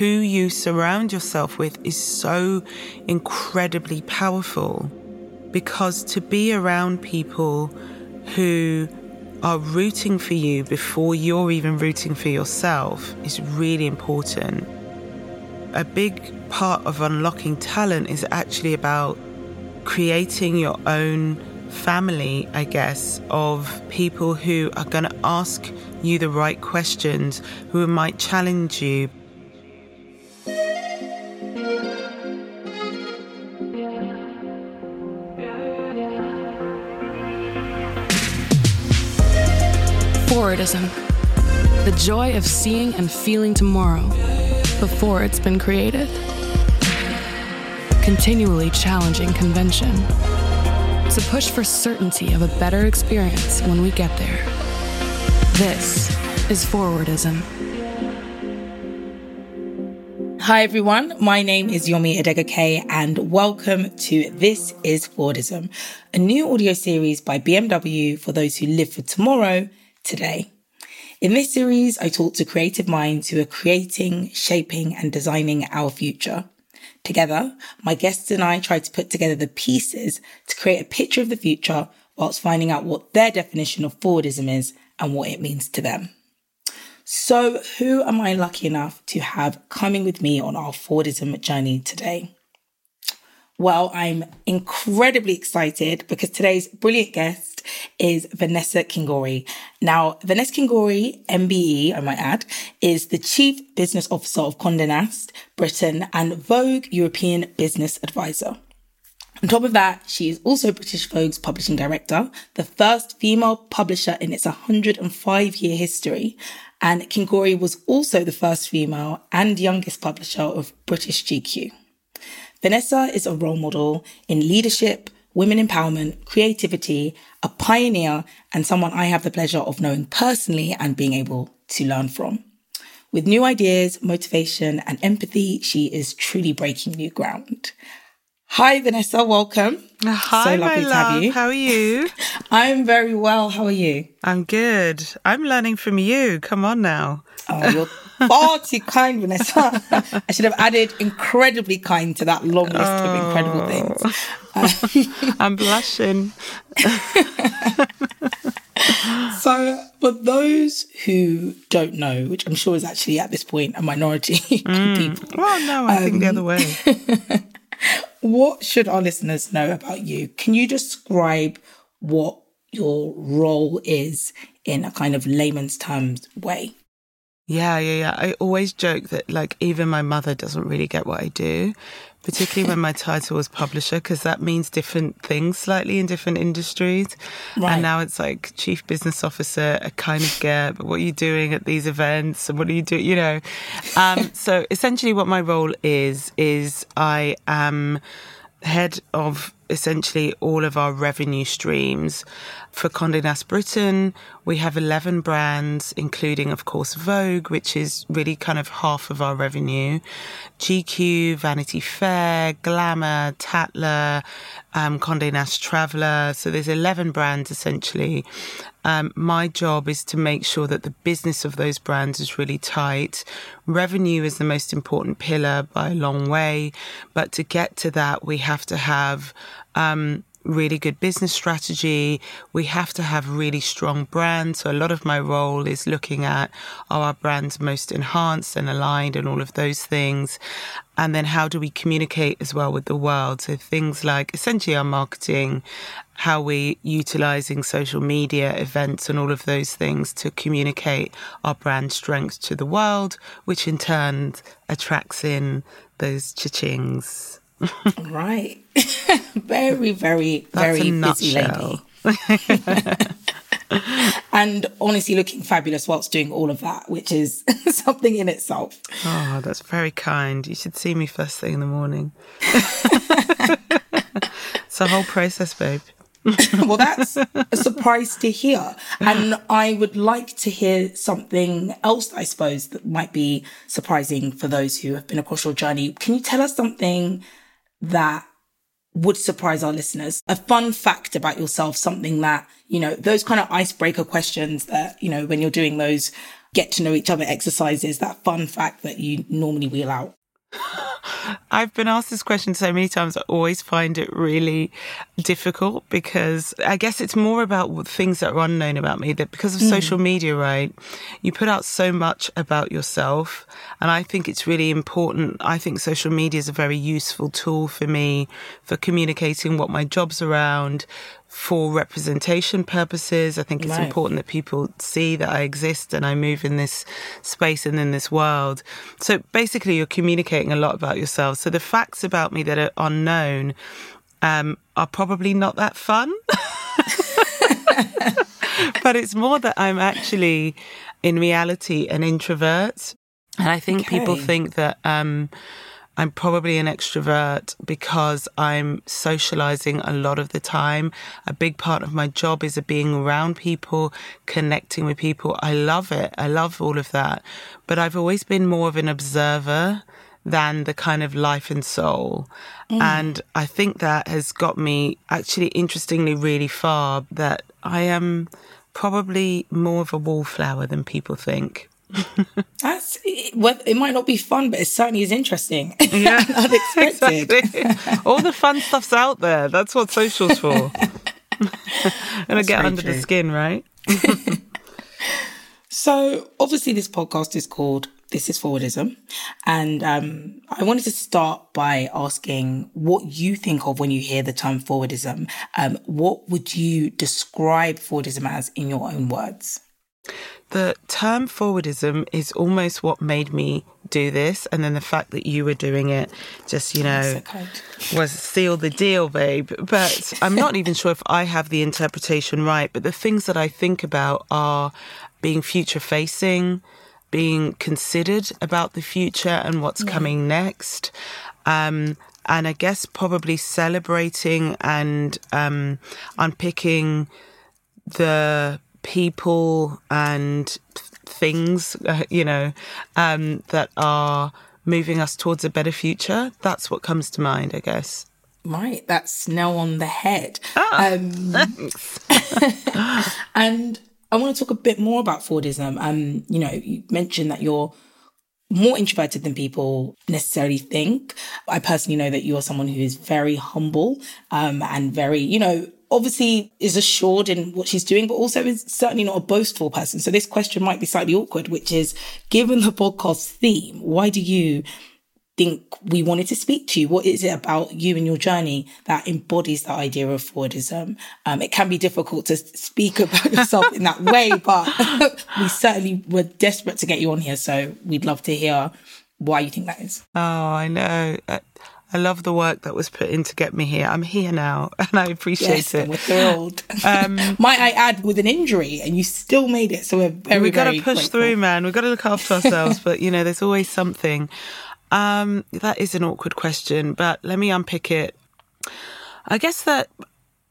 who you surround yourself with is so incredibly powerful because to be around people who are rooting for you before you're even rooting for yourself is really important. A big part of unlocking talent is actually about creating your own family, I guess, of people who are going to ask you the right questions, who might challenge you. The joy of seeing and feeling tomorrow before it's been created. Continually challenging convention. A push for certainty of a better experience when we get there. This is Forwardism. Hi everyone, my name is Yomi Adegoke and welcome to This is Forwardism, a new audio series by BMW for those who live for tomorrow today. In this series, I talk to creative minds who are creating, shaping, and designing our future. Together, my guests and I try to put together the pieces to create a picture of the future whilst finding out what their definition of Forwardism is and what it means to them. So, who am I lucky enough to have coming with me on our Forwardism journey today? Well, I'm incredibly excited because today's brilliant guest is Vanessa Kingori. Now, Vanessa Kingori, MBE, I might add, is the Chief Business Officer of Condé Nast Britain and Vogue European Business Advisor. On top of that, she is also British Vogue's publishing director, the first female publisher in its 105 year history. And Kingori was also the first female and youngest publisher of British GQ. Vanessa is a role model in leadership, women empowerment, creativity, a pioneer, and someone I have the pleasure of knowing personally and being able to learn from. With new ideas, motivation, and empathy, she is truly breaking new ground. Hi, Vanessa. Welcome. Hi, so my you. How are you? I'm very well. How are you? I'm good. I'm learning from you. Come on now. Oh, you're far too kind, Vanessa. I should have added incredibly kind to that long list oh, of incredible things. I'm blushing. so, for those who don't know, which I'm sure is actually at this point a minority mm. of people. Well, no, I um, think the other way. What should our listeners know about you? Can you describe what your role is in a kind of layman's terms way? Yeah, yeah, yeah. I always joke that like even my mother doesn't really get what I do, particularly when my title was publisher, because that means different things slightly in different industries. Right. And now it's like chief business officer, a kind of get, but what are you doing at these events and what are you doing, you know? Um, so essentially what my role is, is I am head of essentially all of our revenue streams. For Condé Nast Britain, we have 11 brands, including, of course, Vogue, which is really kind of half of our revenue, GQ, Vanity Fair, Glamour, Tatler, um, Condé Nast Traveler. So there's 11 brands essentially. Um, my job is to make sure that the business of those brands is really tight. Revenue is the most important pillar by a long way. But to get to that, we have to have um, really good business strategy. We have to have really strong brands. So a lot of my role is looking at are our brands most enhanced and aligned and all of those things. And then how do we communicate as well with the world? So things like essentially our marketing, how we utilizing social media events and all of those things to communicate our brand strength to the world, which in turn attracts in those cha-chings right. very, very, That's very busy lady. and honestly looking fabulous whilst doing all of that, which is something in itself. Oh, that's very kind. You should see me first thing in the morning. it's a whole process, babe. well, that's a surprise to hear. And I would like to hear something else, I suppose, that might be surprising for those who have been across your journey. Can you tell us something that would surprise our listeners? A fun fact about yourself, something that, you know, those kind of icebreaker questions that, you know, when you're doing those get to know each other exercises, that fun fact that you normally wheel out. I've been asked this question so many times. I always find it really difficult because I guess it's more about things that are unknown about me. That because of mm. social media, right? You put out so much about yourself, and I think it's really important. I think social media is a very useful tool for me for communicating what my job's around, for representation purposes. I think it's right. important that people see that I exist and I move in this space and in this world. So basically, you're communicating a lot about yourself. So the facts about me that are unknown um, are probably not that fun. but it's more that I'm actually, in reality, an introvert. And I think okay. people think that. Um, I'm probably an extrovert because I'm socializing a lot of the time. A big part of my job is being around people, connecting with people. I love it. I love all of that. But I've always been more of an observer than the kind of life and soul. Mm. And I think that has got me actually interestingly really far that I am probably more of a wallflower than people think. That's well, it might not be fun, but it certainly is interesting. Yeah, unexpected. Exactly. All the fun stuff's out there. That's what social's for. and I get under true. the skin, right? so obviously, this podcast is called "This Is Forwardism," and um, I wanted to start by asking what you think of when you hear the term forwardism. Um, what would you describe forwardism as in your own words? The term forwardism is almost what made me do this. And then the fact that you were doing it just, you know, was seal the deal, babe. But I'm not even sure if I have the interpretation right. But the things that I think about are being future facing, being considered about the future and what's yeah. coming next. Um, and I guess probably celebrating and um, unpicking the people and things, uh, you know, um, that are moving us towards a better future. That's what comes to mind, I guess. Right, that's now on the head. Ah, um, and I want to talk a bit more about Forwardism. Um, you know, you mentioned that you're more introverted than people necessarily think. I personally know that you're someone who is very humble um, and very, you know, obviously is assured in what she's doing, but also is certainly not a boastful person. So this question might be slightly awkward, which is given the podcast theme, why do you think we wanted to speak to you? What is it about you and your journey that embodies the idea of Forwardism? Um, it can be difficult to speak about yourself in that way, but we certainly were desperate to get you on here. So we'd love to hear why you think that is. Oh, I know. Uh, I love the work that was put in to get me here. I'm here now, and I appreciate yes, it. we're thrilled. Um, Might I add, with an injury, and you still made it, so we're very. We've got to push grateful. through, man. We've got to look after ourselves, but you know, there's always something. Um, that is an awkward question, but let me unpick it. I guess that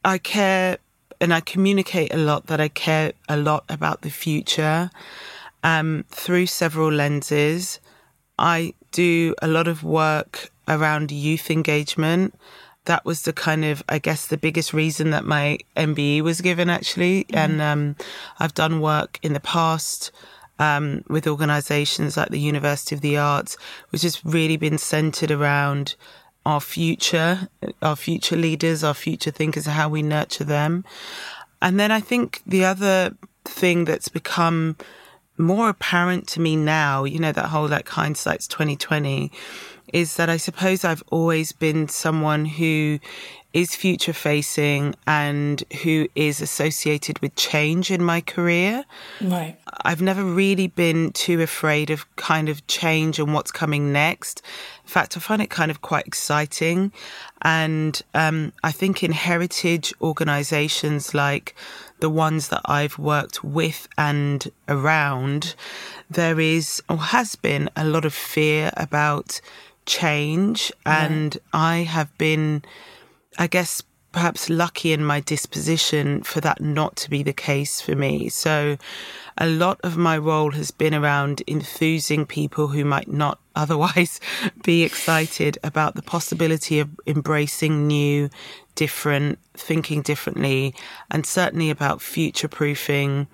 I care and I communicate a lot. That I care a lot about the future um, through several lenses. I do a lot of work around youth engagement. That was the kind of, I guess, the biggest reason that my MBE was given actually. Mm-hmm. And um, I've done work in the past um, with organizations like the University of the Arts, which has really been centered around our future, our future leaders, our future thinkers, how we nurture them. And then I think the other thing that's become more apparent to me now, you know, that whole like hindsight's 2020 is that I suppose I've always been someone who is future facing and who is associated with change in my career. Right. I've never really been too afraid of kind of change and what's coming next. In fact, I find it kind of quite exciting. And um, I think in heritage organizations like the ones that I've worked with and around, there is or has been a lot of fear about change. And I have been, I guess, perhaps lucky in my disposition for that not to be the case for me. So a lot of my role has been around enthusing people who might not otherwise be excited about the possibility of embracing new, different, thinking differently, and certainly about future proofing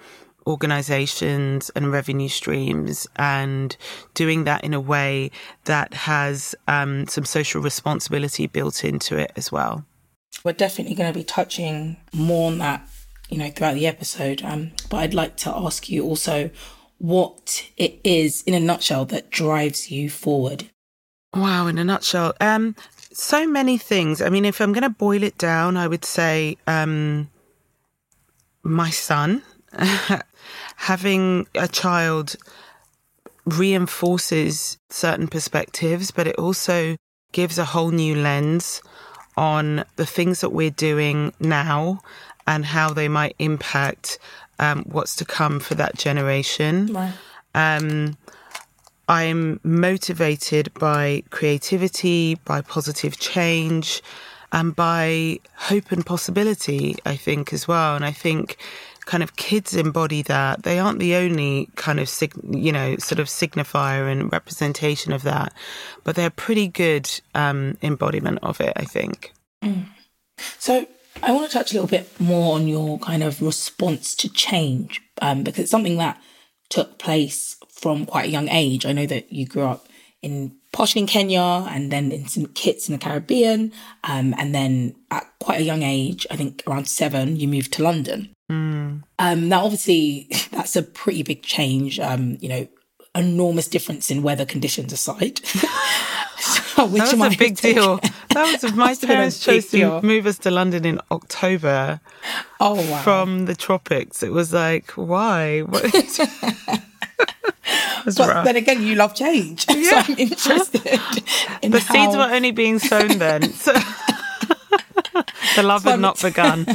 organizations and revenue streams and doing that in a way that has um, some social responsibility built into it as well. We're definitely going to be touching more on that you know, throughout the episode. Um, but I'd like to ask you also what it is in a nutshell that drives you forward. Wow, in a nutshell. Um, so many things. I mean, if I'm going to boil it down, I would say um, my son. Having a child reinforces certain perspectives, but it also gives a whole new lens on the things that we're doing now and how they might impact um, what's to come for that generation. Um, I'm motivated by creativity, by positive change, and by hope and possibility, I think, as well. And I think kind of kids embody that. They aren't the only kind of, sig- you know, sort of signifier and representation of that, but they're pretty good um, embodiment of it, I think. Mm. So, I want to touch a little bit more on your kind of response to change, um, because it's something that took place from quite a young age. I know that you grew up in partially in Kenya and then in St. Kitts in the Caribbean. Um, and then at quite a young age, I think around seven, you moved to London. Mm. Um, now, obviously, that's a pretty big change. Um, you know, enormous difference in weather conditions aside. that was a big deal. That was my parents chose to deal. move us to London in October. Oh wow! From the tropics, it was like, why? but rough. then again, you love change, yeah. so I'm interested. In the how... seeds were only being sown then, so the love so had not begun.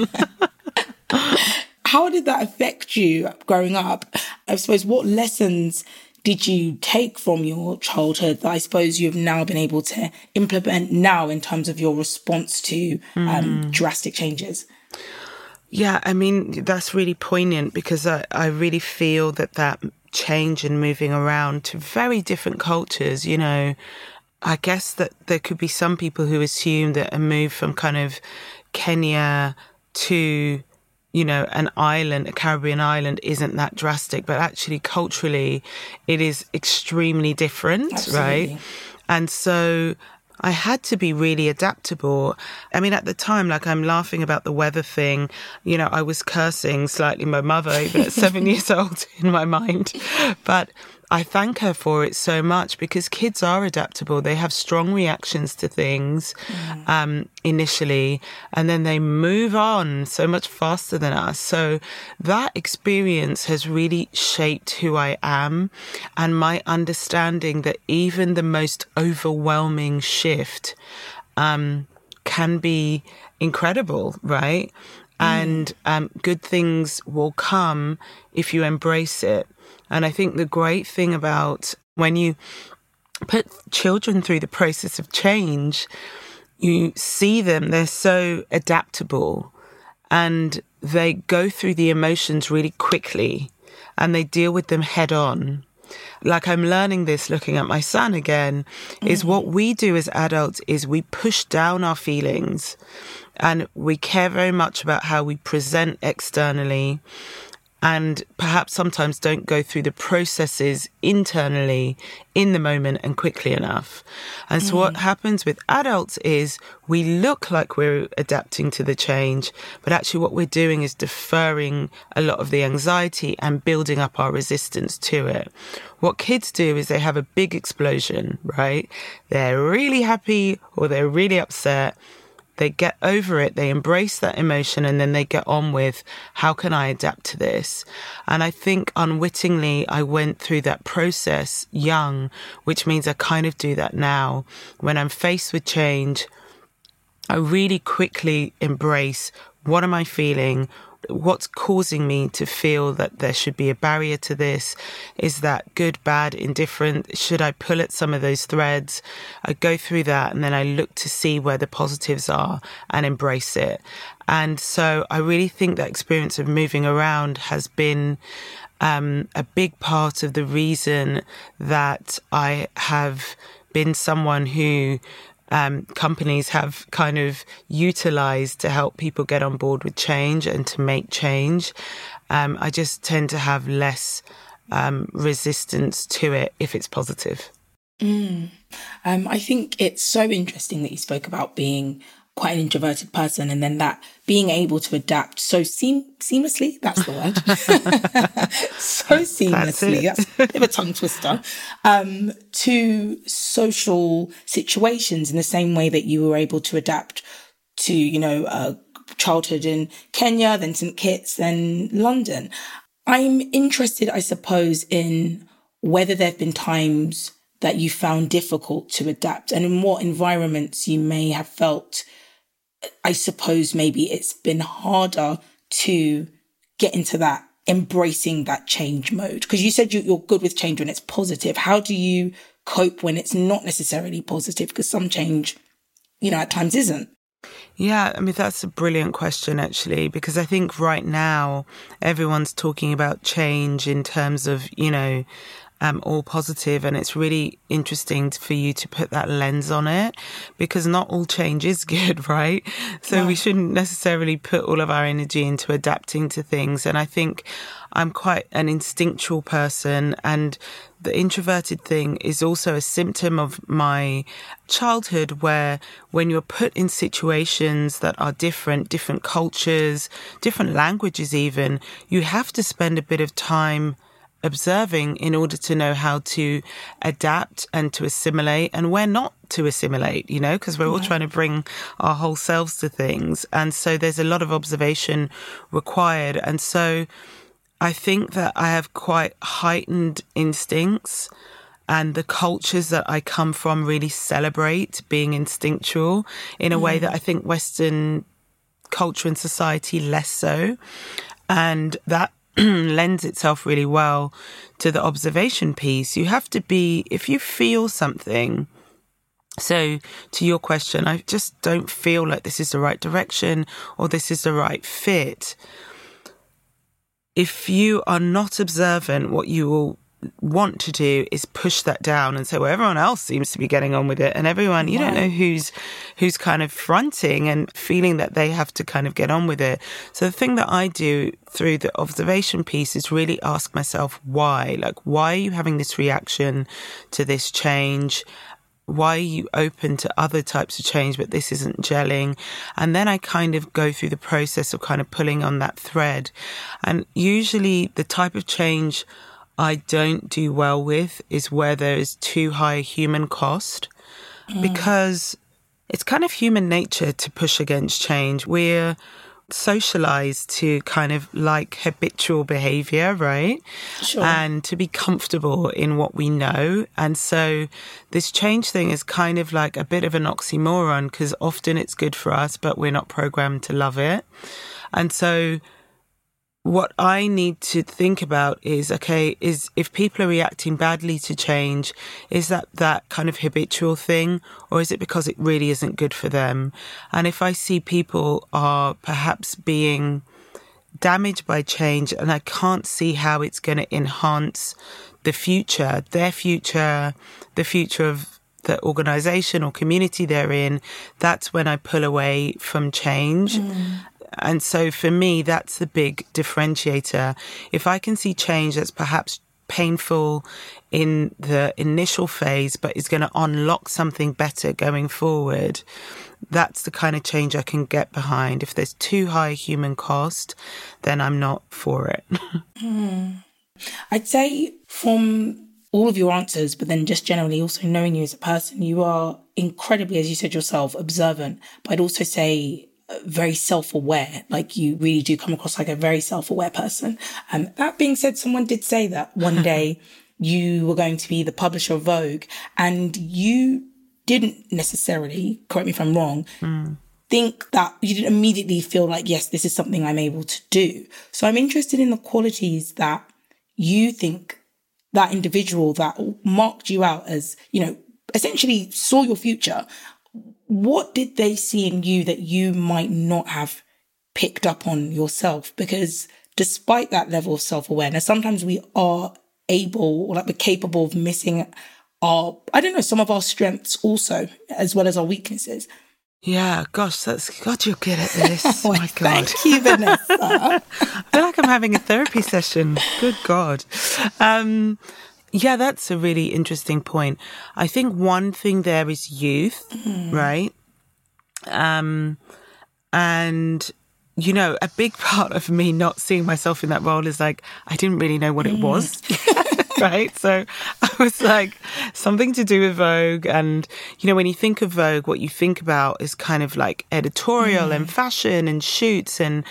how did that affect you growing up? I suppose what lessons did you take from your childhood that I suppose you've now been able to implement now in terms of your response to um, mm. drastic changes? Yeah, I mean, that's really poignant because I, I really feel that that change and moving around to very different cultures, you know, I guess that there could be some people who assume that a move from kind of Kenya to you know, an island, a Caribbean island isn't that drastic, but actually culturally it is extremely different, Absolutely. right? And so I had to be really adaptable. I mean, at the time, like I'm laughing about the weather thing, you know, I was cursing slightly my mother even at seven years old in my mind. But I thank her for it so much because kids are adaptable. They have strong reactions to things mm. um, initially, and then they move on so much faster than us. So that experience has really shaped who I am and my understanding that even the most overwhelming shift um, can be incredible, right? Mm. And um, good things will come if you embrace it. And I think the great thing about when you put children through the process of change, you see them, they're so adaptable and they go through the emotions really quickly and they deal with them head on. Like I'm learning this looking at my son again, mm-hmm. is what we do as adults is we push down our feelings and we care very much about how we present externally and perhaps sometimes don't go through the processes internally in the moment and quickly enough. And so, mm. what happens with adults is we look like we're adapting to the change, but actually, what we're doing is deferring a lot of the anxiety and building up our resistance to it. What kids do is they have a big explosion, right? They're really happy or they're really upset they get over it, they embrace that emotion, and then they get on with how can I adapt to this? And I think unwittingly, I went through that process young, which means I kind of do that now. When I'm faced with change, I really quickly embrace what am I feeling? What's causing me to feel that there should be a barrier to this? Is that good, bad, indifferent? Should I pull at some of those threads? I go through that and then I look to see where the positives are and embrace it. And so I really think that experience of moving around has been um, a big part of the reason that I have been someone who um, companies have kind of utilized to help people get on board with change and to make change. Um, I just tend to have less um, resistance to it if it's positive. Mm. Um, I think it's so interesting that you spoke about being quite an introverted person and then that being able to adapt so seam- seamlessly that's the word. So seamlessly that's, that's, a bit of a tongue twister um, to social situations in the same way that you were able to adapt to you know uh, childhood in kenya then st kitts then london. I'm interested i suppose in whether there have been times that you found difficult to adapt and in what environments you may have felt I suppose maybe it's been harder to get into that embracing that change mode. Because you said you, are good with change when it's positive. How do you cope when it's not necessarily positive? Because some change you know at times isn't. Yeah, I mean, that's a brilliant question, actually, because I think right now everyone's talking about change in terms of, you know, um, all positive, and it's really interesting for you to put that lens on it because not all change is good, right? So yeah. we shouldn't necessarily put all of our energy into adapting to things. And I think I'm quite an instinctual person, and the introverted thing is also a symptom of my childhood where when you're put in situations that are different, different cultures, different languages, even, you have to spend a bit of time observing in order to know how to adapt and to assimilate and where not to assimilate, you know, because we're all trying to bring our whole selves to things. And so there's a lot of observation required. And so I think that I have quite heightened instincts and the cultures that I come from really celebrate being instinctual in a mm. way that I think Western culture and society less so. And that lends itself really well to the observation piece. You have to be, if you feel something, so, to your question, I just don't feel like this is the right direction or this is the right fit. If you are not observant, what you will want to do is push that down and say, well, everyone else seems to be getting on with it. And everyone, you don't know who's, who's kind of fronting and feeling that they have to kind of get on with it. So the thing that I do through the observation piece is really ask myself why, like, why are you having this reaction to this change? why are you open to other types of change, but this isn't gelling? And then I kind of go through the process of kind of pulling on that thread. And usually the type of change I don't do well with is where there is too high a human cost mm. because it's kind of human nature to push against change. We're socialized to kind of like habitual behavior, right? Sure. And to be comfortable in what we know. And so this change thing is kind of like a bit of an oxymoron because often it's good for us, but we're not programmed to love it. And so what I need to think about is okay, is if people are reacting badly to change, is that that kind of habitual thing, or is it because it really isn't good for them? And if I see people are perhaps being damaged by change and I can't see how it's going to enhance the future, their future, the future of the organization or community they're in, that's when I pull away from change. Mm. And so for me, that's the big differentiator. If I can see change that's perhaps painful in the initial phase, but is going to unlock something better going forward, that's the kind of change I can get behind. If there's too high a human cost, then I'm not for it. mm. I'd say from all of your answers, but then just generally also knowing you as a person, you are incredibly, as you said yourself, observant. But I'd also say very self-aware. Like you really do come across like a very self-aware person. Um, that being said, someone did say that one day you were going to be the publisher of Vogue and you didn't necessarily, correct me if I'm wrong, mm. think that you didn't immediately feel like, yes, this is something I'm able to do. So I'm interested in the qualities that you think that individual that marked you out as, you know, essentially saw your future. What did they see in you that you might not have picked up on yourself? Because despite that level of self awareness, sometimes we are able or like we're capable of missing our, I don't know, some of our strengths also, as well as our weaknesses. Yeah, gosh, that's God, you're good at this. oh, my God. Thank you, Vanessa. I feel like I'm having a therapy session. Good God. Um, yeah, that's a really interesting point. I think one thing there is youth, mm. right? Um, and you know, a big part of me not seeing myself in that role is like I didn't really know what it mm. was. right? So I was like, something to do with Vogue. And, you know, when you think of Vogue, what you think about is kind of like editorial mm. and fashion and shoots. And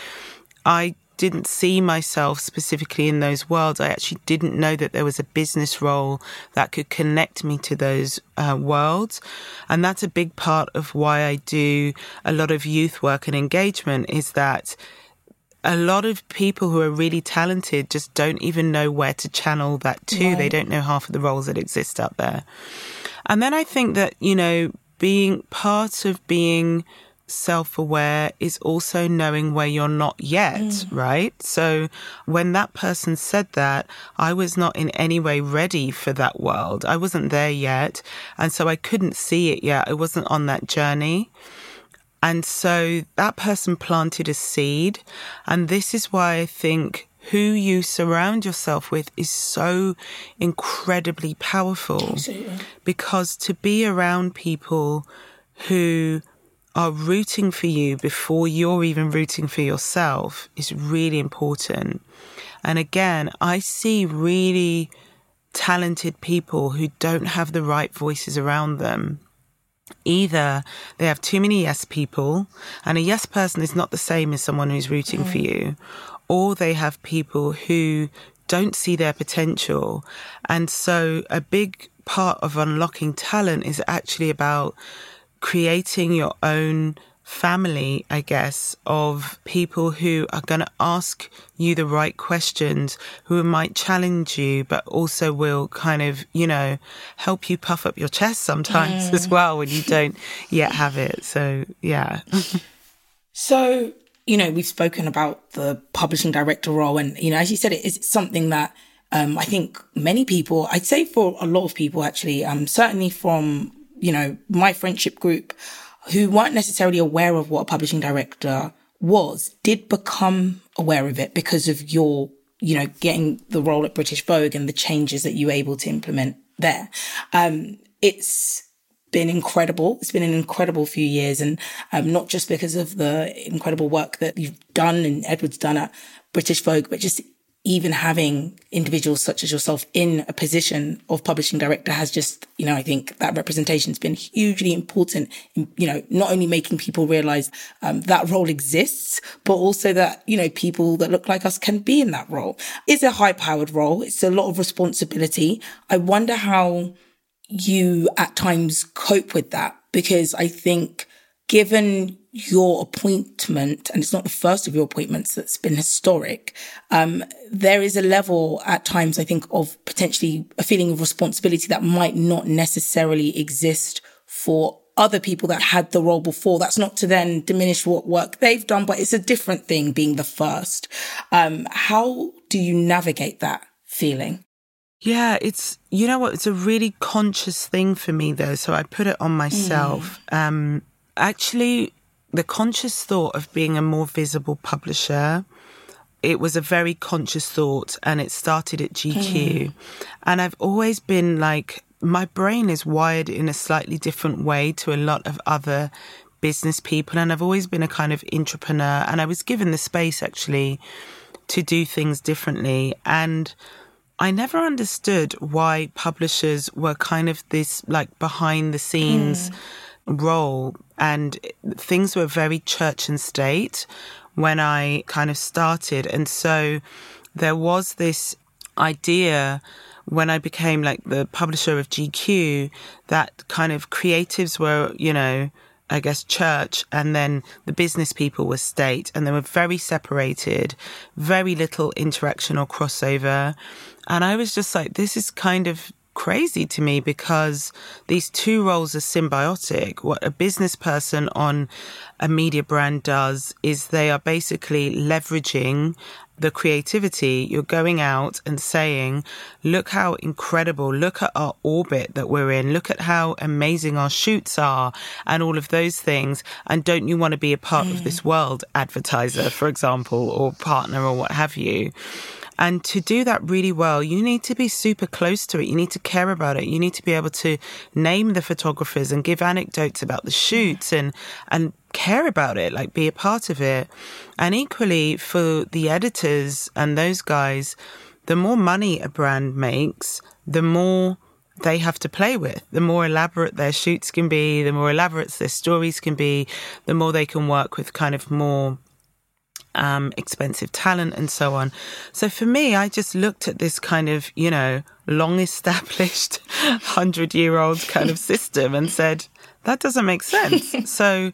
I didn't see myself specifically in those worlds. I actually didn't know that there was a business role that could connect me to those uh, worlds. And that's a big part of why I do a lot of youth work and engagement is that a lot of people who are really talented just don't even know where to channel that to. Right. They don't know half of the roles that exist out there. And then I think that, you know, being part of being self aware is also knowing where you're not yet, mm. right? So when that person said that, I was not in any way ready for that world. I wasn't there yet. And so I couldn't see it yet. I wasn't on that journey. And so that person planted a seed. And this is why I think who you surround yourself with is so incredibly powerful. Absolutely. Because to be around people who are rooting for you before you're even rooting for yourself is really important. And again, I see really talented people who don't have the right voices around them either they have too many yes people, and a yes person is not the same as someone who's rooting mm. for you, or they have people who don't see their potential. And so a big part of unlocking talent is actually about creating your own family, I guess, of people who are going to ask you the right questions, who might challenge you, but also will kind of, you know, help you puff up your chest sometimes mm. as well when you don't yet have it. So, yeah. so, you know, we've spoken about the publishing director role, and, you know, as you said, it is something that um, I think many people, I'd say for a lot of people actually, um, certainly from, you know, my friendship group, who weren't necessarily aware of what a publishing director was did become aware of it because of your, you know, getting the role at British Vogue and the changes that you were able to implement there. Um, it's been incredible. It's been an incredible few years and um, not just because of the incredible work that you've done and Edward's done at British Vogue, but just even having individuals such as yourself in a position of publishing director has just, you know, I think that representation has been hugely important in, you know, not only making people realize um, that role exists, but also that, you know, people that look like us can be in that role. It's a high powered role. It's a lot of responsibility. I wonder how you at times cope with that because I think given your appointment, and it's not the first of your appointments that's been historic, um, there is a level at times, I think, of potentially a feeling of responsibility that might not necessarily exist for other people that had the role before. That's not to then diminish what work they've done, but it's a different thing being the first. Um, how do you navigate that feeling? Yeah, it's, you know what, it's a really conscious thing for me though. So I put it on myself. Mm. Um, actually, the conscious thought of being a more visible publisher it was a very conscious thought and it started at GQ. Mm. And I've always been like, my brain is wired in a slightly different way to a lot of other business people. And I've always been a kind of entrepreneur and I was given the space actually to do things differently. And I never understood why publishers were kind of this like behind the scenes. Mm role and things were very church and state when I kind of started. And so there was this idea when I became like the publisher of GQ that kind of creatives were, you know, I guess, church, and then the business people were state, and they were very separated, very little interaction or crossover. And I was just like, this is kind of crazy to me because these two roles are symbiotic. What a business person on a media brand does is they are basically leveraging the creativity, you're going out and saying, look how incredible, look at our orbit that we're in, look at how amazing our shoots are, and all of those things. And don't you want to be a part mm. of this world, advertiser, for example, or partner, or what have you? And to do that really well, you need to be super close to it. You need to care about it. You need to be able to name the photographers and give anecdotes about the shoots and, and care about it, like be a part of it. And equally for the editors and those guys, the more money a brand makes, the more they have to play with. The more elaborate their shoots can be, the more elaborate their stories can be, the more they can work with kind of more um, expensive talent and so on. So for me, I just looked at this kind of, you know, long established, hundred year old kind of system and said, that doesn't make sense. so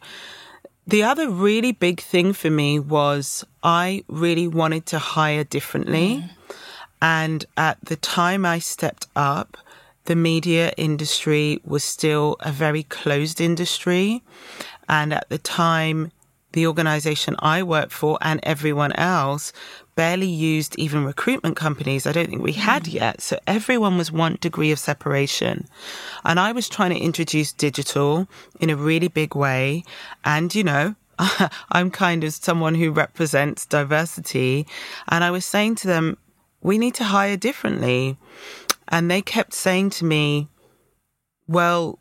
the other really big thing for me was I really wanted to hire differently. Mm. And at the time I stepped up, the media industry was still a very closed industry. And at the time, the organization I work for and everyone else barely used even recruitment companies. I don't think we had mm. yet. So everyone was one degree of separation. And I was trying to introduce digital in a really big way. And, you know, I'm kind of someone who represents diversity. And I was saying to them, we need to hire differently. And they kept saying to me, well,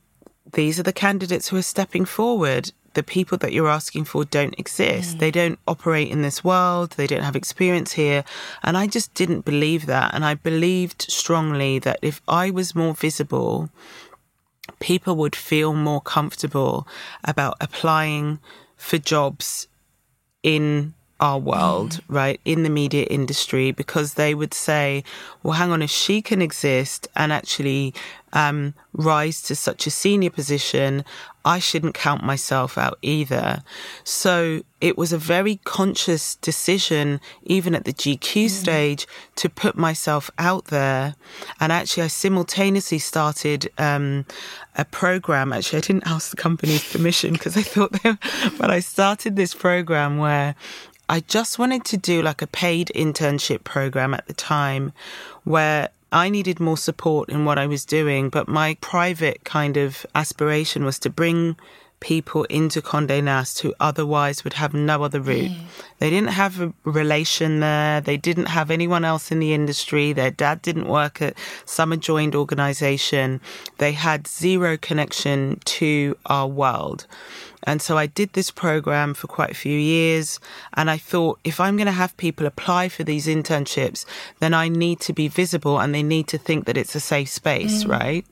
these are the candidates who are stepping forward the people that you're asking for don't exist. Mm. They don't operate in this world. They don't have experience here. And I just didn't believe that. And I believed strongly that if I was more visible, people would feel more comfortable about applying for jobs in our world, mm. right, in the media industry, because they would say, well, hang on, if she can exist and actually um, rise to such a senior position, I shouldn't count myself out either. So it was a very conscious decision, even at the GQ mm. stage, to put myself out there. And actually, I simultaneously started um, a program. Actually, I didn't ask the company's permission because I thought they, were, but I started this program where I just wanted to do like a paid internship program at the time where I needed more support in what I was doing, but my private kind of aspiration was to bring people into Condé Nast who otherwise would have no other route. Mm. They didn't have a relation there. They didn't have anyone else in the industry. Their dad didn't work at some adjoined organization. They had zero connection to our world. And so I did this program for quite a few years. And I thought if I'm going to have people apply for these internships, then I need to be visible and they need to think that it's a safe space, mm. right?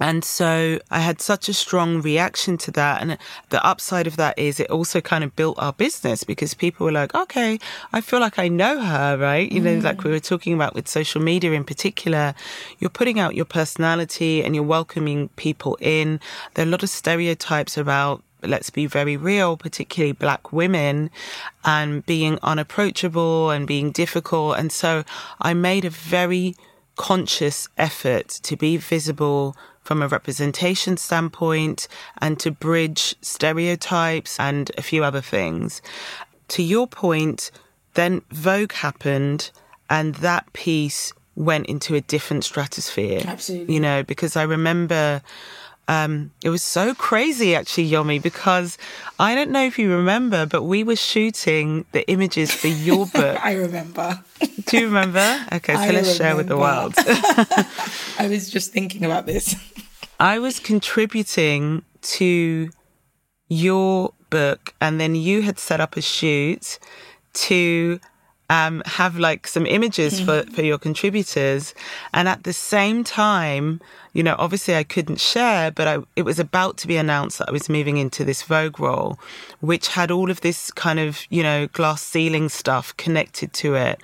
And so I had such a strong reaction to that. And the upside of that is it also kind of built our business because people were like, okay, I feel like I know her, right? You know, mm. like we were talking about with social media in particular, you're putting out your personality and you're welcoming people in. There are a lot of stereotypes about let's be very real, particularly black women and being unapproachable and being difficult. And so I made a very conscious effort to be visible from a representation standpoint and to bridge stereotypes and a few other things. To your point, then Vogue happened and that piece went into a different stratosphere. Absolutely. You know, because I remember um, it was so crazy actually, Yomi, because I don't know if you remember, but we were shooting the images for your book. I remember. Do you remember? Okay, so I let's remember. share with the world. I was just thinking about this. I was contributing to your book, and then you had set up a shoot to um, have like some images for, for your contributors. And at the same time, you know, obviously I couldn't share, but I, it was about to be announced that I was moving into this Vogue role, which had all of this kind of, you know, glass ceiling stuff connected to it.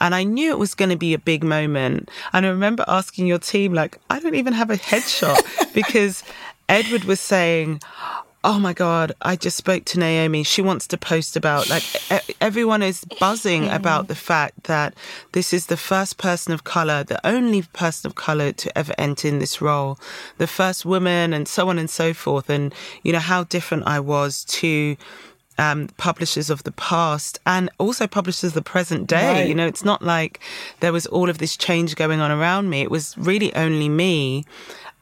And I knew it was going to be a big moment. And I remember asking your team, like, I don't even have a headshot because Edward was saying, oh my God, I just spoke to Naomi. She wants to post about, like, everyone is buzzing about the fact that this is the first person of color, the only person of color to ever enter in this role, the first woman, and so on and so forth. And, you know, how different I was to, um, publishers of the past and also publishers of the present day. Right. You know, it's not like there was all of this change going on around me. It was really only me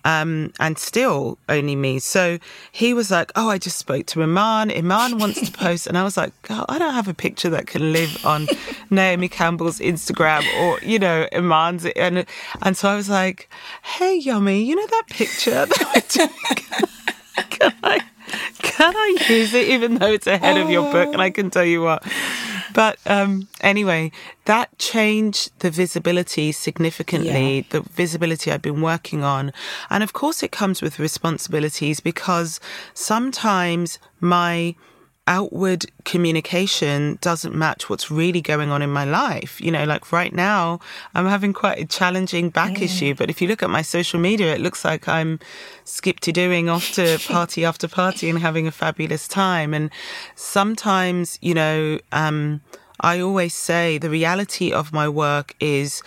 um, and still only me. So he was like, "Oh, I just spoke to Iman. Iman wants to post," and I was like, "I don't have a picture that can live on Naomi Campbell's Instagram or you know Iman's." And and so I was like, "Hey, Yomi, you know that picture that can I can I use it even though it's ahead oh. of your book?" And I can tell you what. But um, anyway, that changed the visibility significantly, yeah. the visibility I've been working on. And of course, it comes with responsibilities because sometimes my outward communication doesn't match what's really going on in my life. You know, like right now, I'm having quite a challenging back mm. issue. But if you look at my social media, it looks like I'm skip to doing off to party after party and having a fabulous time. And sometimes, you know, um, I always say the reality of my work is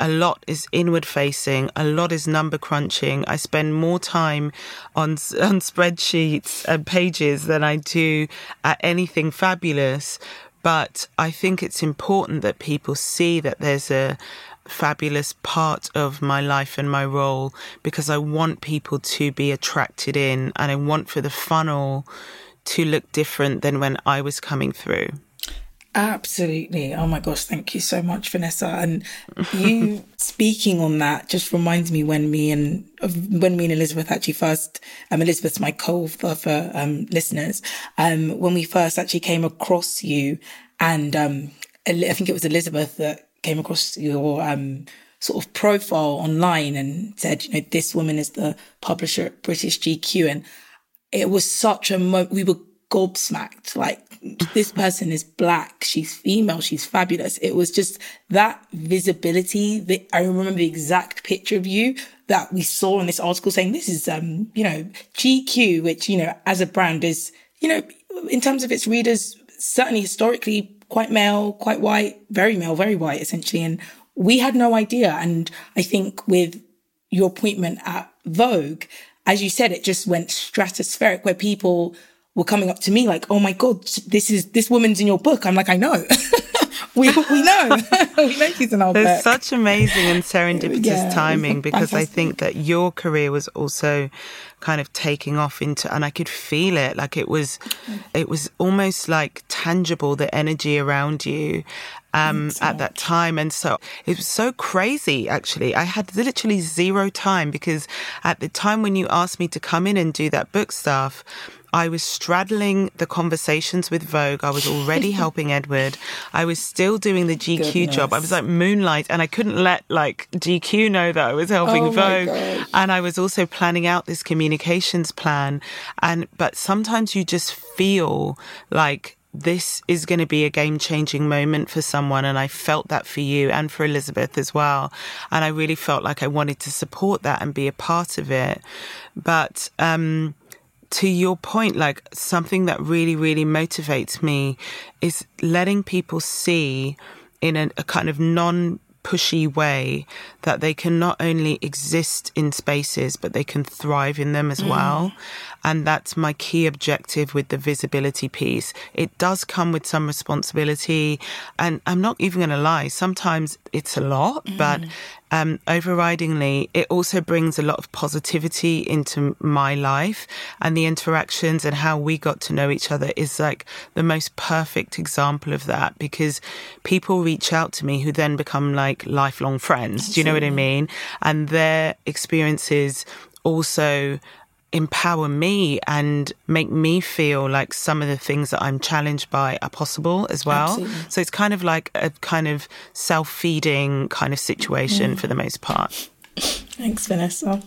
a lot is inward facing, a lot is number crunching. I spend more time on on spreadsheets and pages than I do at anything fabulous. But I think it's important that people see that there's a fabulous part of my life and my role because I want people to be attracted in and I want for the funnel to look different than when I was coming through. Absolutely. Oh my gosh, thank you so much, Vanessa. And you speaking on that just reminds me when me and when me and Elizabeth actually first, um, Elizabeth's my co-author for um, listeners. Um, when we first actually came across you, and um, I think it was Elizabeth that came across your um, sort of profile online and said, you know, this woman is the publisher at British GQ, and it was such a mo- we were gobsmacked. Like this person is black, she's female, she's fabulous. It was just that visibility that I remember the exact picture of you that we saw in this article saying this is, um, you know, GQ, which, you know, as a brand is, you know, in terms of its readers, certainly historically quite male, quite white, very male, very white, essentially. And we had no idea. And I think with your appointment at Vogue, as you said, it just went stratospheric where people were coming up to me like, "Oh my god, this is this woman's in your book." I'm like, "I know." we we know. we know she's in our There's book. such amazing and serendipitous yeah, timing because. I think that your career was also kind of taking off into and I could feel it like it was it was almost like tangible the energy around you um, at that time. And so it was so crazy, actually. I had literally zero time because at the time when you asked me to come in and do that book stuff, I was straddling the conversations with Vogue. I was already helping Edward. I was still doing the GQ Goodness. job. I was like moonlight and I couldn't let like GQ know that I was helping oh Vogue. And I was also planning out this communications plan. And, but sometimes you just feel like this is going to be a game changing moment for someone. And I felt that for you and for Elizabeth as well. And I really felt like I wanted to support that and be a part of it. But, um, to your point, like something that really, really motivates me is letting people see in a, a kind of non pushy way that they can not only exist in spaces, but they can thrive in them as mm. well. And that's my key objective with the visibility piece. It does come with some responsibility. And I'm not even going to lie, sometimes it's a lot, mm. but um, overridingly, it also brings a lot of positivity into my life and the interactions and how we got to know each other is like the most perfect example of that because people reach out to me who then become like lifelong friends. Do you know what I mean? And their experiences also empower me and make me feel like some of the things that I'm challenged by are possible as well. Absolutely. So it's kind of like a kind of self feeding kind of situation mm. for the most part. Thanks, Vanessa.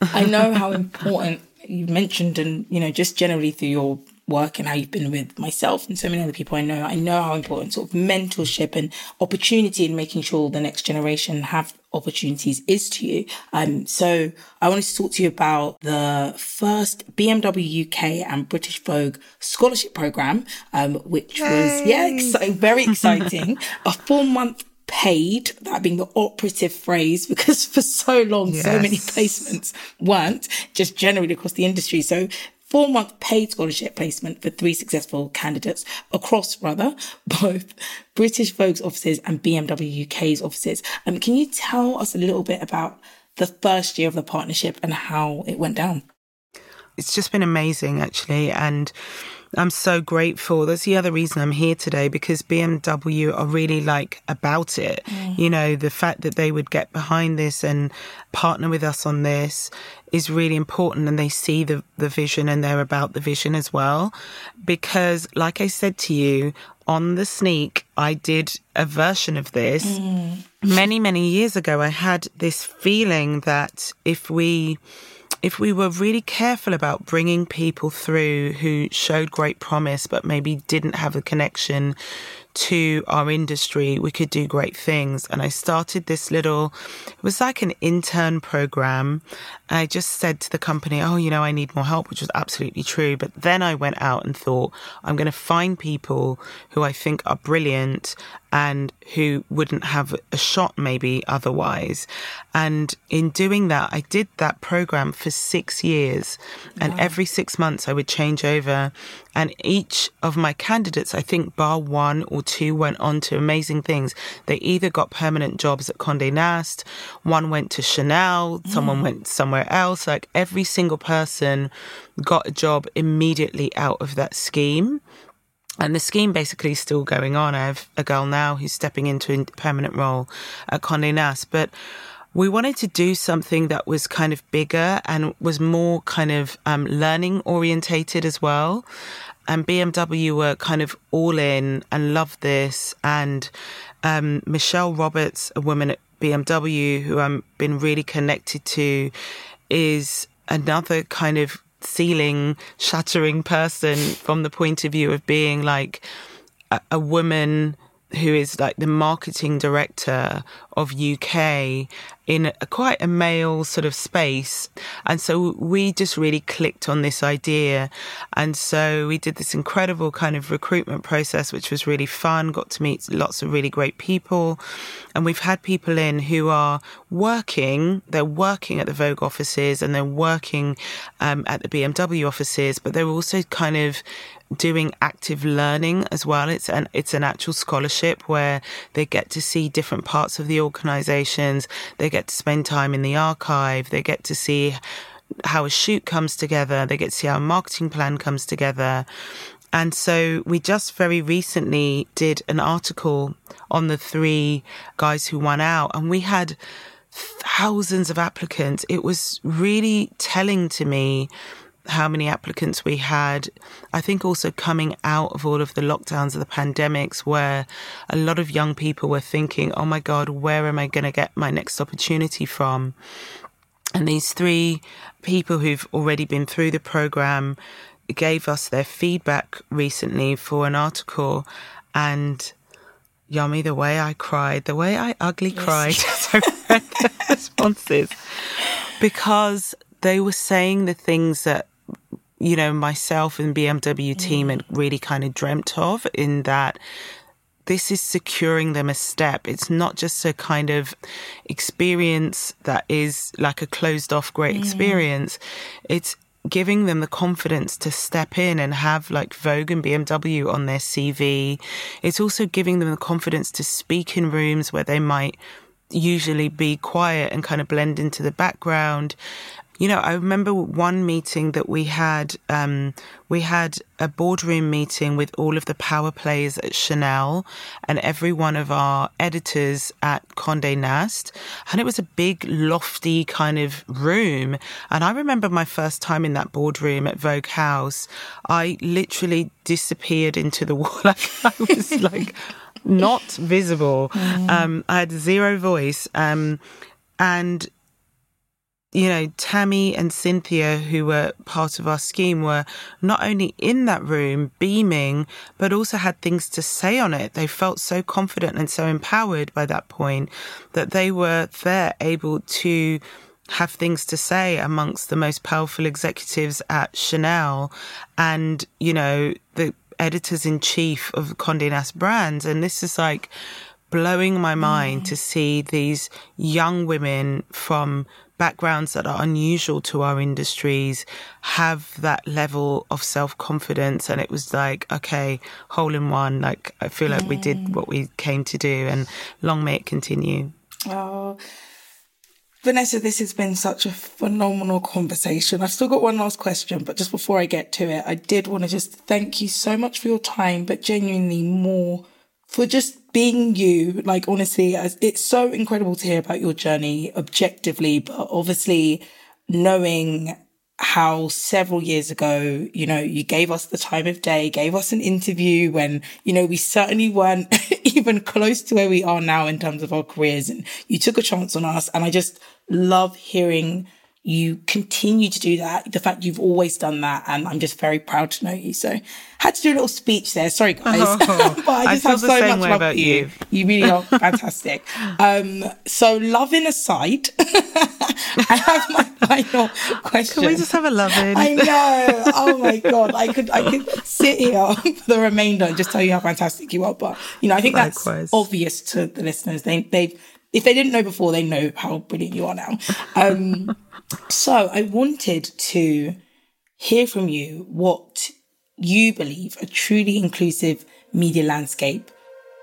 I know how important you mentioned, and you know, just generally through your work and how you've been with myself and so many other people I know, I know how important sort of mentorship and opportunity in making sure the next generation have opportunities is to you. Um, so I wanted to talk to you about the first BMW UK and British Vogue scholarship program, um, which Yay. was, yeah, exci- very exciting. a four month paid, that being the operative phrase, because for so long, yes. so many placements weren't just generally across the industry. So four month paid scholarship placement for three successful candidates across rather both British Vogue's offices and BMW UK's offices. Um, can you tell us a little bit about the first year of the partnership and how it went down? It's just been amazing, actually. And I'm so grateful. That's the other reason I'm here today because BMW are really like about it. Mm. You know, the fact that they would get behind this and partner with us on this is really important and they see the, the vision and they're about the vision as well. Because like I said to you, on the sneak, I did a version of this mm. many, many years ago. I had this feeling that if we if we were really careful about bringing people through who showed great promise but maybe didn't have a connection to our industry, we could do great things. And I started this little, it was like an intern program. I just said to the company, Oh, you know, I need more help, which was absolutely true. But then I went out and thought, I'm going to find people who I think are brilliant and who wouldn't have a shot maybe otherwise. And in doing that, I did that program for six years. And every six months, I would change over. And each of my candidates, I think, bar one or two, went on to amazing things. They either got permanent jobs at Condé Nast, one went to Chanel, mm. someone went somewhere else. Like every single person got a job immediately out of that scheme. And the scheme basically is still going on. I have a girl now who's stepping into a permanent role at Condé Nast, but we wanted to do something that was kind of bigger and was more kind of um, learning orientated as well. And BMW were kind of all in and loved this. And um, Michelle Roberts, a woman at BMW who I've been really connected to, is another kind of ceiling shattering person from the point of view of being like a, a woman who is like the marketing director of UK in a, quite a male sort of space. And so we just really clicked on this idea. And so we did this incredible kind of recruitment process, which was really fun, got to meet lots of really great people. And we've had people in who are working, they're working at the Vogue offices and they're working um, at the BMW offices, but they're also kind of doing active learning as well. It's an it's an actual scholarship where they get to see different parts of the organizations. They get to spend time in the archive. They get to see how a shoot comes together. They get to see how a marketing plan comes together. And so we just very recently did an article on the three guys who won out and we had thousands of applicants. It was really telling to me how many applicants we had. I think also coming out of all of the lockdowns of the pandemics, where a lot of young people were thinking, oh my God, where am I going to get my next opportunity from? And these three people who've already been through the program gave us their feedback recently for an article. And Yomi, the way I cried, the way I ugly yes. cried as I read the responses, because they were saying the things that you know, myself and BMW team mm. had really kind of dreamt of in that this is securing them a step. It's not just a kind of experience that is like a closed off great mm. experience. It's giving them the confidence to step in and have like Vogue and BMW on their CV. It's also giving them the confidence to speak in rooms where they might usually be quiet and kind of blend into the background you know, I remember one meeting that we had. Um, we had a boardroom meeting with all of the power players at Chanel and every one of our editors at Condé Nast, and it was a big, lofty kind of room. And I remember my first time in that boardroom at Vogue House. I literally disappeared into the wall. like I was like not visible. Mm. Um, I had zero voice. Um, and you know, Tammy and Cynthia, who were part of our scheme, were not only in that room beaming, but also had things to say on it. They felt so confident and so empowered by that point that they were there able to have things to say amongst the most powerful executives at Chanel and, you know, the editors in chief of Condé Nast brands. And this is like blowing my mind mm. to see these young women from backgrounds that are unusual to our industries have that level of self confidence. And it was like, okay, hole in one. Like, I feel like mm. we did mm. what we came to do, and long may it continue. Oh. Vanessa, this has been such a phenomenal conversation. I've still got one last question, but just before I get to it, I did want to just thank you so much for your time, but genuinely more for just being you. Like, honestly, it's so incredible to hear about your journey objectively, but obviously knowing how several years ago, you know, you gave us the time of day, gave us an interview when, you know, we certainly weren't even close to where we are now in terms of our careers. And you took a chance on us. And I just love hearing you continue to do that. The fact you've always done that, and I'm just very proud to know you. So, had to do a little speech there. Sorry, guys, oh, but I just I have so much love for you. you. You really are fantastic. um, so, loving aside, I have my final question. Can we just have a loving? I know. Oh my god, I could I could sit here for the remainder and just tell you how fantastic you are. But you know, I think Likewise. that's obvious to the listeners. They they've if they didn't know before, they know how brilliant you are now. Um, so I wanted to hear from you what you believe a truly inclusive media landscape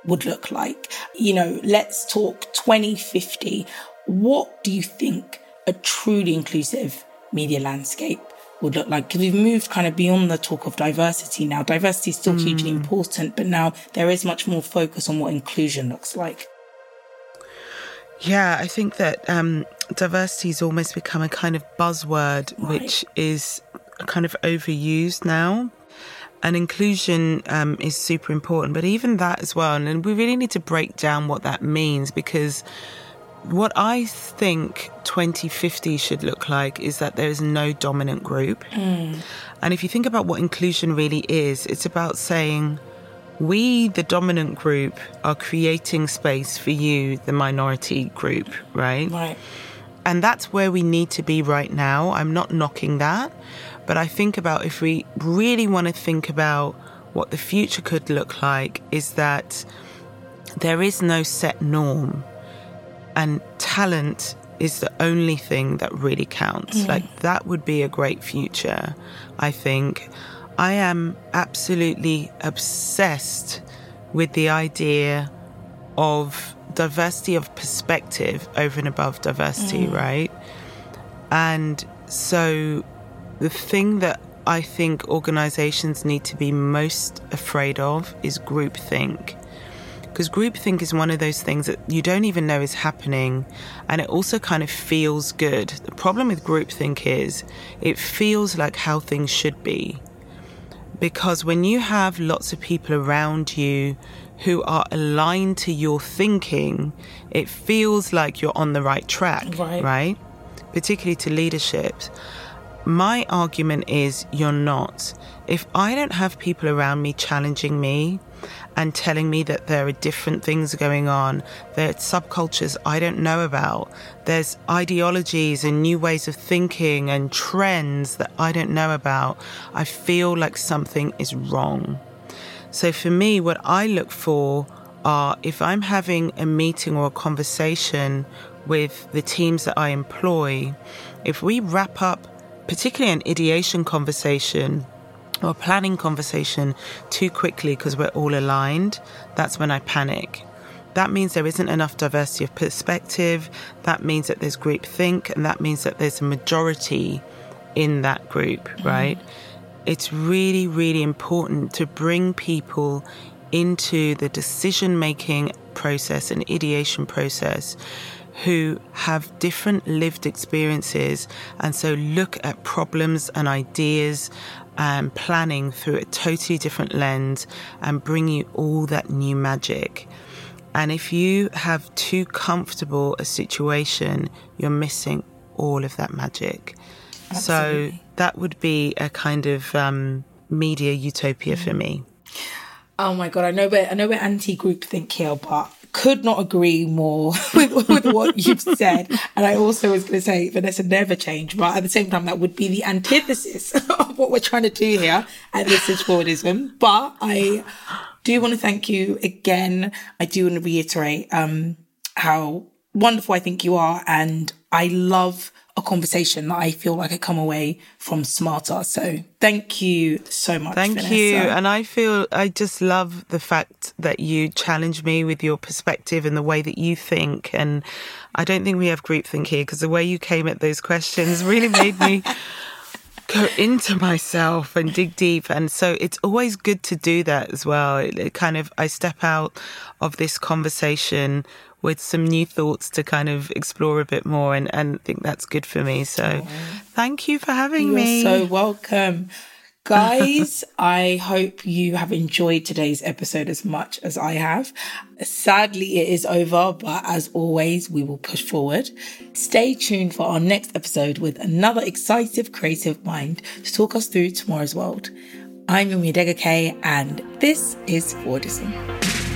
would look like. You know, let's talk 2050. What do you think a truly inclusive media landscape would look like? Because we've moved kind of beyond the talk of diversity now. Diversity is still mm. hugely important, but now there is much more focus on what inclusion looks like. Yeah, I think that um, diversity has almost become a kind of buzzword, right. which is kind of overused now. And inclusion um, is super important, but even that as well. And we really need to break down what that means because what I think 2050 should look like is that there is no dominant group. Mm. And if you think about what inclusion really is, it's about saying, we, the dominant group, are creating space for you, the minority group, right? Right. And that's where we need to be right now. I'm not knocking that, but I think about if we really want to think about what the future could look like, is that there is no set norm, and talent is the only thing that really counts. Mm. Like, that would be a great future, I think. I am absolutely obsessed with the idea of diversity of perspective over and above diversity, mm. right? And so the thing that I think organizations need to be most afraid of is groupthink. Because groupthink is one of those things that you don't even know is happening, and it also kind of feels good. The problem with groupthink is it feels like how things should be because when you have lots of people around you who are aligned to your thinking, it feels like you're on the right track, right? right? Particularly to leadership. My argument is you're not. If I don't have people around me challenging me, and telling me that there are different things going on. There are subcultures I don't know about. There's ideologies and new ways of thinking and trends that I don't know about. I feel like something is wrong. So for me, what I look for are if I'm having a meeting or a conversation with the teams that I employ, if we wrap up, particularly an ideation conversation, or planning conversation too quickly because we're all aligned, that's when I panic. That means there isn't enough diversity of perspective. That means that there's group think, and that means that there's a majority in that group, mm-hmm. right? It's really, really important to bring people into the decision making process and ideation process who have different lived experiences and so look at problems and ideas and planning through a totally different lens and bring you all that new magic. And if you have too comfortable a situation, you're missing all of that magic. Absolutely. So that would be a kind of um, media utopia mm. for me. Oh my god, I know we're I know we're anti groupthink here, but could not agree more with, with what you've said. And I also was going to say Vanessa never change, but at the same time, that would be the antithesis of what we're trying to do here at This is Forwardism. But I do want to thank you again. I do want to reiterate um, how wonderful I think you are. And I love conversation that I feel like I come away from smarter. So thank you so much. Thank Vanessa. you. And I feel I just love the fact that you challenge me with your perspective and the way that you think. And I don't think we have groupthink here because the way you came at those questions really made me. go into myself and dig deep. And so it's always good to do that as well. It, it, kind of, I step out of this conversation with some new thoughts to kind of explore a bit more and, and think that's good for me. So oh. thank you for having You're me. so welcome. Guys, I hope you have enjoyed today's episode as much as I have. Sadly, it is over, but as always, we will push forward. Stay tuned for our next episode with another exciting creative mind to talk us through tomorrow's world. I'm Yomi Adegoke, and this is Forwardism.